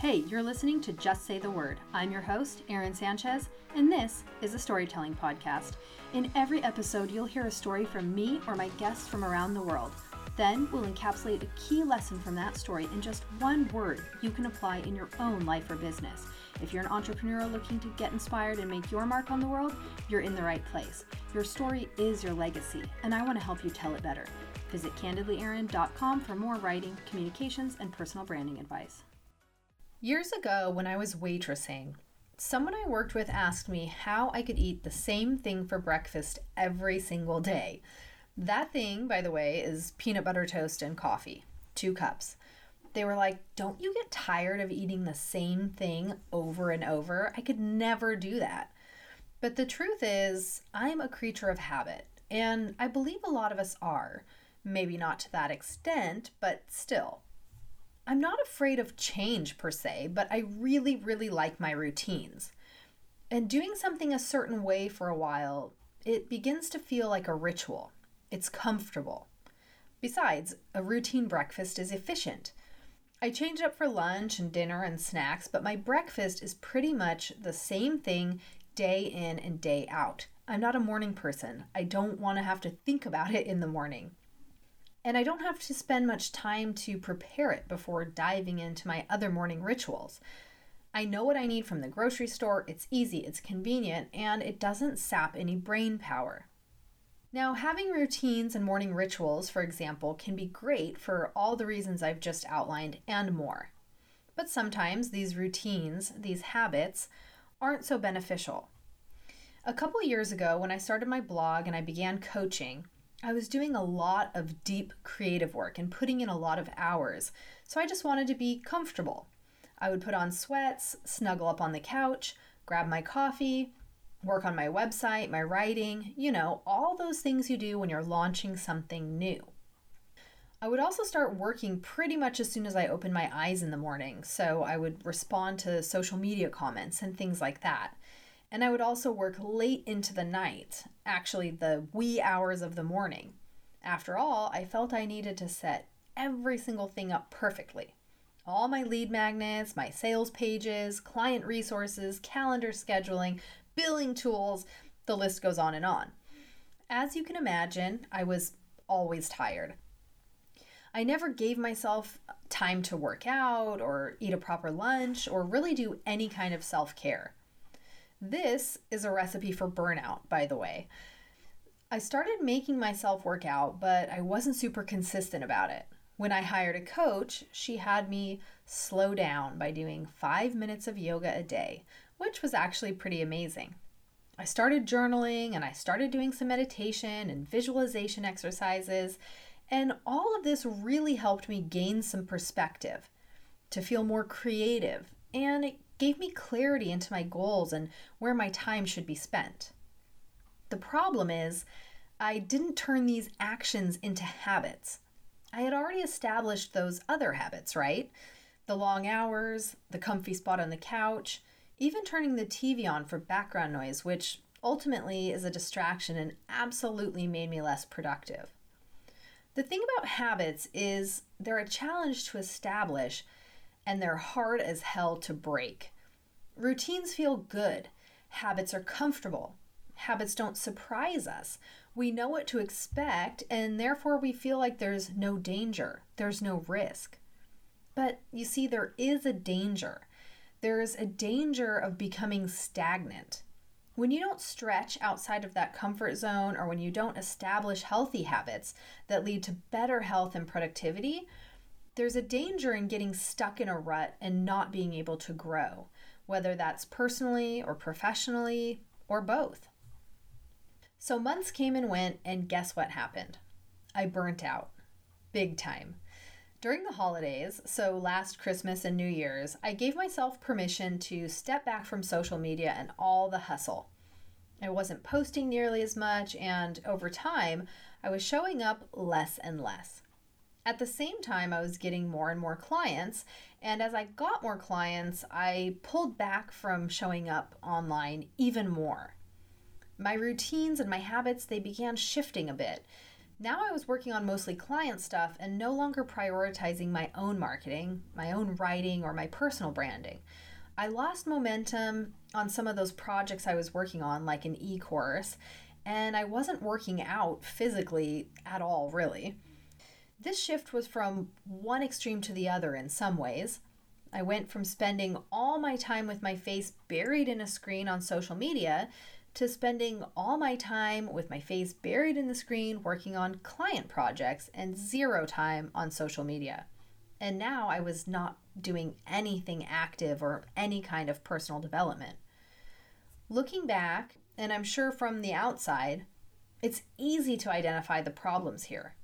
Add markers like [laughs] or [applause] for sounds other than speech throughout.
Hey, you're listening to Just Say the Word. I'm your host, Erin Sanchez, and this is a storytelling podcast. In every episode, you'll hear a story from me or my guests from around the world. Then we'll encapsulate a key lesson from that story in just one word you can apply in your own life or business. If you're an entrepreneur looking to get inspired and make your mark on the world, you're in the right place. Your story is your legacy, and I want to help you tell it better. Visit candidlyerin.com for more writing, communications, and personal branding advice. Years ago, when I was waitressing, someone I worked with asked me how I could eat the same thing for breakfast every single day. That thing, by the way, is peanut butter toast and coffee, two cups. They were like, Don't you get tired of eating the same thing over and over? I could never do that. But the truth is, I'm a creature of habit, and I believe a lot of us are. Maybe not to that extent, but still. I'm not afraid of change per se, but I really, really like my routines. And doing something a certain way for a while, it begins to feel like a ritual. It's comfortable. Besides, a routine breakfast is efficient. I change up for lunch and dinner and snacks, but my breakfast is pretty much the same thing day in and day out. I'm not a morning person. I don't want to have to think about it in the morning and I don't have to spend much time to prepare it before diving into my other morning rituals. I know what I need from the grocery store, it's easy, it's convenient, and it doesn't sap any brain power. Now, having routines and morning rituals, for example, can be great for all the reasons I've just outlined and more. But sometimes these routines, these habits, aren't so beneficial. A couple years ago, when I started my blog and I began coaching, I was doing a lot of deep creative work and putting in a lot of hours, so I just wanted to be comfortable. I would put on sweats, snuggle up on the couch, grab my coffee, work on my website, my writing, you know, all those things you do when you're launching something new. I would also start working pretty much as soon as I opened my eyes in the morning, so I would respond to social media comments and things like that. And I would also work late into the night, actually, the wee hours of the morning. After all, I felt I needed to set every single thing up perfectly. All my lead magnets, my sales pages, client resources, calendar scheduling, billing tools, the list goes on and on. As you can imagine, I was always tired. I never gave myself time to work out or eat a proper lunch or really do any kind of self care. This is a recipe for burnout, by the way. I started making myself work out, but I wasn't super consistent about it. When I hired a coach, she had me slow down by doing five minutes of yoga a day, which was actually pretty amazing. I started journaling and I started doing some meditation and visualization exercises, and all of this really helped me gain some perspective, to feel more creative, and it gave me clarity into my goals and where my time should be spent. The problem is, I didn't turn these actions into habits. I had already established those other habits, right? The long hours, the comfy spot on the couch, even turning the TV on for background noise, which ultimately is a distraction and absolutely made me less productive. The thing about habits is they're a challenge to establish and they're hard as hell to break. Routines feel good, habits are comfortable. Habits don't surprise us. We know what to expect, and therefore we feel like there's no danger, there's no risk. But you see, there is a danger. There's a danger of becoming stagnant. When you don't stretch outside of that comfort zone or when you don't establish healthy habits that lead to better health and productivity, there's a danger in getting stuck in a rut and not being able to grow, whether that's personally or professionally or both. So months came and went, and guess what happened? I burnt out. Big time. During the holidays, so last Christmas and New Year's, I gave myself permission to step back from social media and all the hustle. I wasn't posting nearly as much, and over time, I was showing up less and less. At the same time, I was getting more and more clients. And as I got more clients, I pulled back from showing up online even more. My routines and my habits, they began shifting a bit. Now I was working on mostly client stuff and no longer prioritizing my own marketing, my own writing, or my personal branding. I lost momentum on some of those projects I was working on, like an e course, and I wasn't working out physically at all, really. This shift was from one extreme to the other in some ways. I went from spending all my time with my face buried in a screen on social media to spending all my time with my face buried in the screen working on client projects and zero time on social media. And now I was not doing anything active or any kind of personal development. Looking back, and I'm sure from the outside, it's easy to identify the problems here.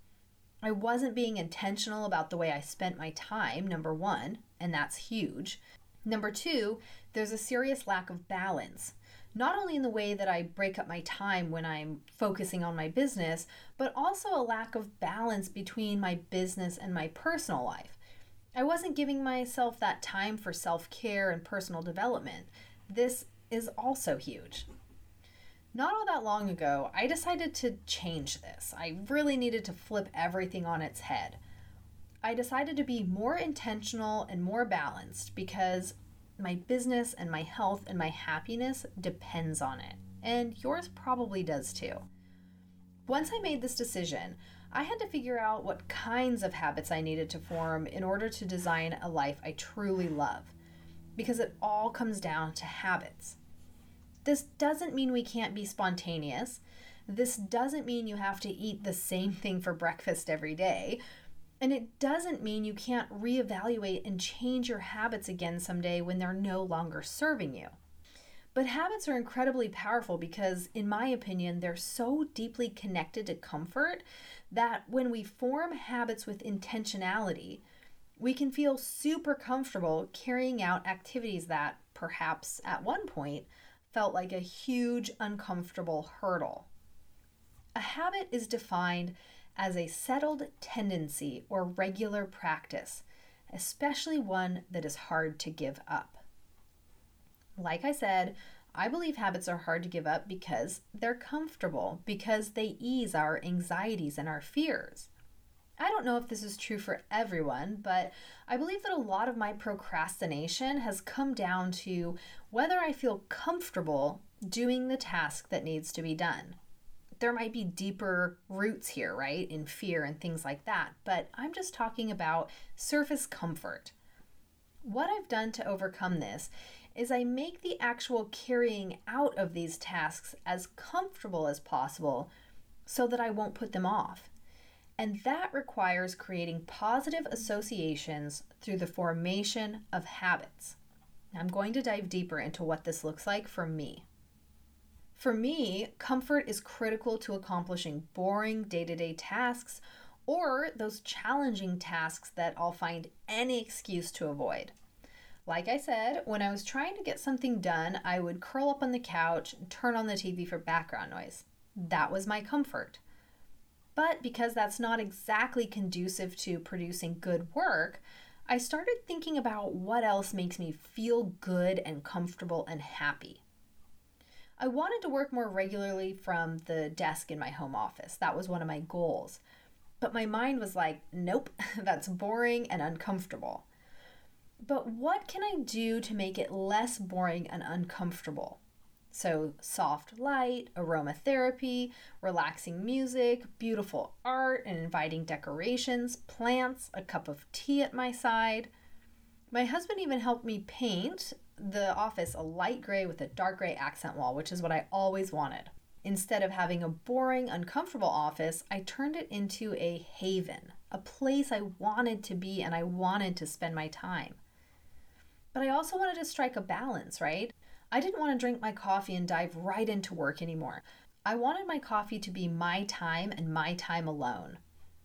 I wasn't being intentional about the way I spent my time, number one, and that's huge. Number two, there's a serious lack of balance not only in the way that I break up my time when I'm focusing on my business, but also a lack of balance between my business and my personal life. I wasn't giving myself that time for self care and personal development. This is also huge. Not all that long ago, I decided to change this. I really needed to flip everything on its head. I decided to be more intentional and more balanced because my business and my health and my happiness depends on it. And yours probably does too. Once I made this decision, I had to figure out what kinds of habits I needed to form in order to design a life I truly love. Because it all comes down to habits. This doesn't mean we can't be spontaneous. This doesn't mean you have to eat the same [laughs] thing for breakfast every day. And it doesn't mean you can't reevaluate and change your habits again someday when they're no longer serving you. But habits are incredibly powerful because, in my opinion, they're so deeply connected to comfort that when we form habits with intentionality, we can feel super comfortable carrying out activities that, perhaps at one point, felt like a huge, uncomfortable hurdle. A habit is defined as a settled tendency or regular practice, especially one that is hard to give up. Like I said, I believe habits are hard to give up because they're comfortable, because they ease our anxieties and our fears. I don't know if this is true for everyone, but I believe that a lot of my procrastination has come down to whether I feel comfortable doing the task that needs to be done there might be deeper roots here, right, in fear and things like that. But I'm just talking about surface comfort. What I've done to overcome this is I make the actual carrying out of these tasks as comfortable as possible so that I won't put them off. And that requires creating positive associations through the formation of habits. I'm going to dive deeper into what this looks like for me. For me, comfort is critical to accomplishing boring day to day tasks or those challenging tasks that I'll find any excuse to avoid. Like I said, when I was trying to get something done, I would curl up on the couch and turn on the TV for background noise. That was my comfort. But because that's not exactly conducive to producing good work, I started thinking about what else makes me feel good and comfortable and happy. I wanted to work more regularly from the desk in my home office. That was one of my goals. But my mind was like, nope, [laughs] that's boring and uncomfortable. But what can I do to make it less boring and uncomfortable? So, soft light, aromatherapy, relaxing music, beautiful art, and inviting decorations, plants, a cup of tea at my side. My husband even helped me paint the office a light gray with a dark gray accent wall, which is what I always wanted. Instead of having a boring, uncomfortable office, I turned it into a haven, a place I wanted to be and I wanted to spend my time. But I also wanted to strike a balance, right? I didn't want to drink my coffee and dive right into work anymore. I wanted my coffee to be my time and my time alone.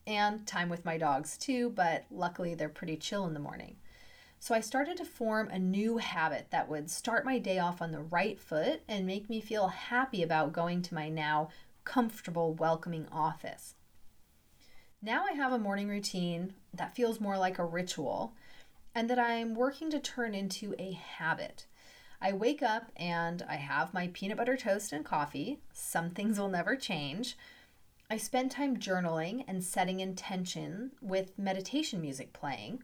And time with my dogs too, but luckily they're pretty chill in the morning. So I started to form a new habit that would start my day off on the right foot and make me feel happy about going to my now comfortable, welcoming office. Now I have a morning routine that feels more like a ritual and that I'm working to turn into a habit. I wake up and I have my peanut butter toast and coffee. Some things will never change. I spend time journaling and setting intention with meditation music playing.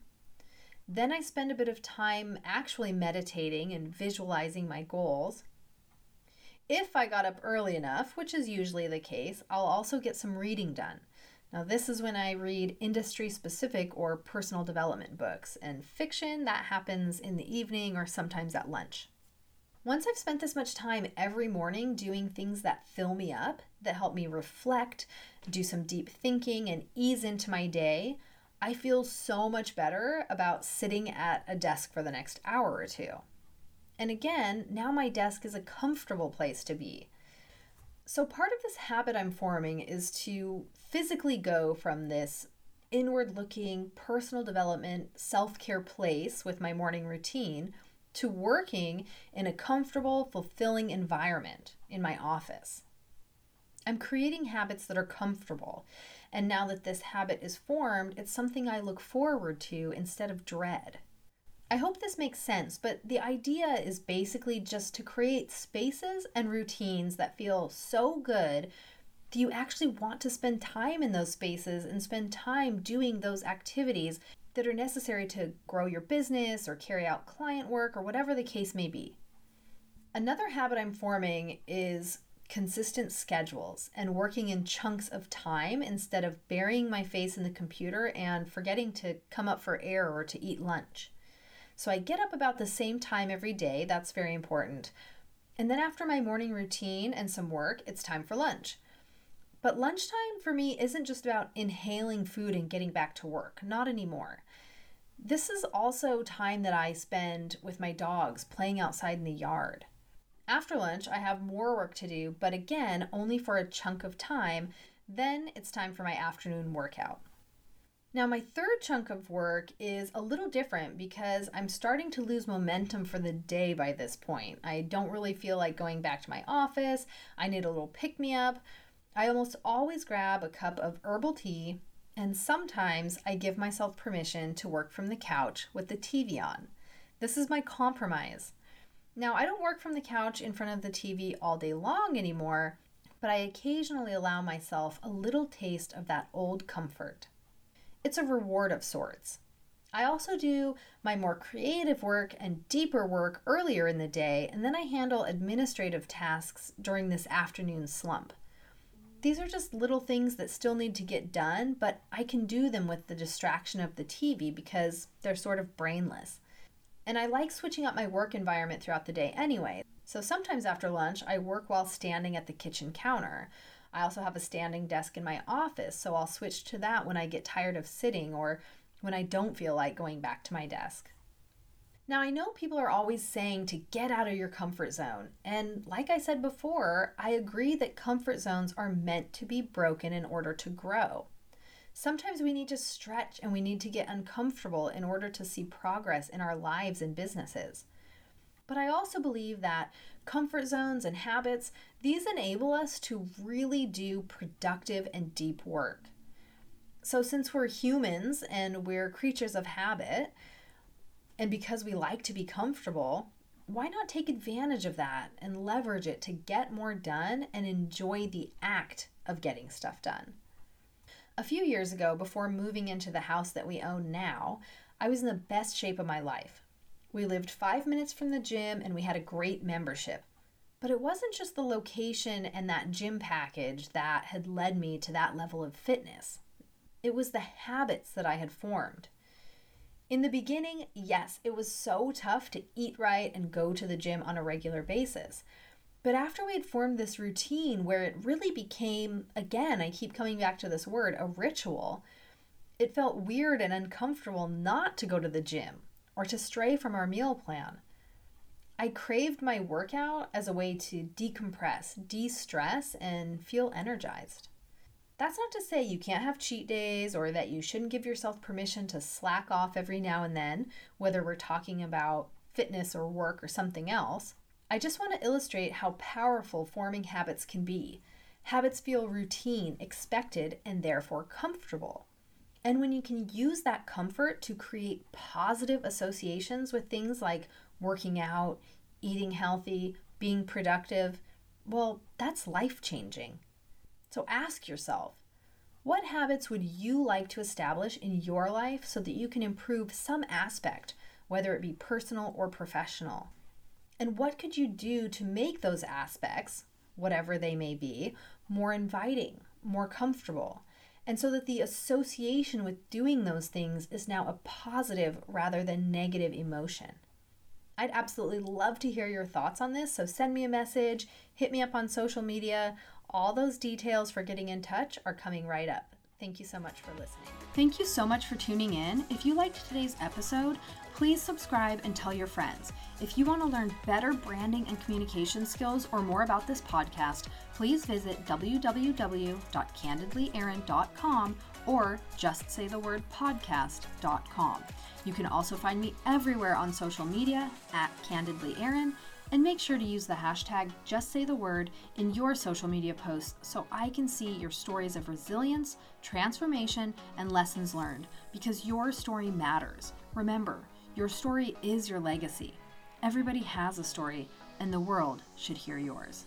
Then I spend a bit of time actually meditating and visualizing my goals. If I got up early enough, which is usually the case, I'll also get some reading done. Now, this is when I read industry specific or personal development books, and fiction that happens in the evening or sometimes at lunch. Once I've spent this much time every morning doing things that fill me up, that help me reflect, do some deep thinking, and ease into my day, I feel so much better about sitting at a desk for the next hour or two. And again, now my desk is a comfortable place to be. So, part of this habit I'm forming is to physically go from this inward looking, personal development, self care place with my morning routine to working in a comfortable, fulfilling environment in my office. I'm creating habits that are comfortable. And now that this habit is formed, it's something I look forward to instead of dread. I hope this makes sense, but the idea is basically just to create spaces and routines that feel so good that you actually want to spend time in those spaces and spend time doing those activities that are necessary to grow your business or carry out client work or whatever the case may be. Another habit I'm forming is consistent schedules and working in chunks of time instead of burying my face in the computer and forgetting to come up for air or to eat lunch. So I get up about the same time every day. That's very important. And then after my morning routine and some work, it's time for lunch. But lunchtime for me isn't just about inhaling food and getting back to work, not anymore. This is also time that I spend with my dogs playing outside in the yard. After lunch, I have more work to do, but again, only for a chunk of time. Then it's time for my afternoon workout. Now, my third chunk of work is a little different because I'm starting to lose momentum for the day by this point. I don't really feel like going back to my office. I need a little pick me up. I almost always grab a cup of herbal tea, and sometimes I give myself permission to work from the couch with the TV on. This is my compromise. Now, I don't work from the couch in front of the TV all day long anymore, but I occasionally allow myself a little taste of that old comfort. It's a reward of sorts. I also do my more creative work and deeper work earlier in the day, and then I handle administrative tasks during this afternoon slump. These are just little things that still need to get done, but I can do them with the distraction of the TV because they're sort of brainless. And I like switching up my work environment throughout the day anyway. So sometimes after lunch, I work while standing at the kitchen counter. I also have a standing desk in my office, so I'll switch to that when I get tired of sitting or when I don't feel like going back to my desk. Now, I know people are always saying to get out of your comfort zone, and like I said before, I agree that comfort zones are meant to be broken in order to grow. Sometimes we need to stretch and we need to get uncomfortable in order to see progress in our lives and businesses. But I also believe that comfort zones and habits, these enable us to really do productive and deep work. So, since we're humans and we're creatures of habit, and because we like to be comfortable, why not take advantage of that and leverage it to get more done and enjoy the act of getting stuff done? A few years ago, before moving into the house that we own now, I was in the best shape of my life. We lived five minutes from the gym and we had a great membership. But it wasn't just the location and that gym package that had led me to that level of fitness. It was the habits that I had formed. In the beginning, yes, it was so tough to eat right and go to the gym on a regular basis. But after we had formed this routine where it really became, again, I keep coming back to this word, a ritual, it felt weird and uncomfortable not to go to the gym or to stray from our meal plan. I craved my workout as a way to decompress, de stress, and feel energized. That's not to say you can't have cheat days or that you shouldn't give yourself permission to slack off every now and then, whether we're talking about fitness or work or something else. I just want to illustrate how powerful forming habits can be. Habits feel routine, expected, and therefore comfortable. And when you can use that comfort to create positive associations with things like working out, eating healthy, being productive, well, that's life changing. So ask yourself what habits would you like to establish in your life so that you can improve some aspect, whether it be personal or professional? And what could you do to make those aspects, whatever they may be, more inviting, more comfortable? And so that the association with doing those things is now a positive rather than negative emotion. I'd absolutely love to hear your thoughts on this, so send me a message, hit me up on social media. All those details for getting in touch are coming right up. Thank you so much for listening. Thank you so much for tuning in. If you liked today's episode, please subscribe and tell your friends. If you want to learn better branding and communication skills or more about this podcast, please visit www.candidlyerin.com or just say the word podcast.com. You can also find me everywhere on social media at candidlyerin and make sure to use the hashtag JustSayTheWord in your social media posts so I can see your stories of resilience, transformation, and lessons learned because your story matters. Remember, your story is your legacy. Everybody has a story, and the world should hear yours.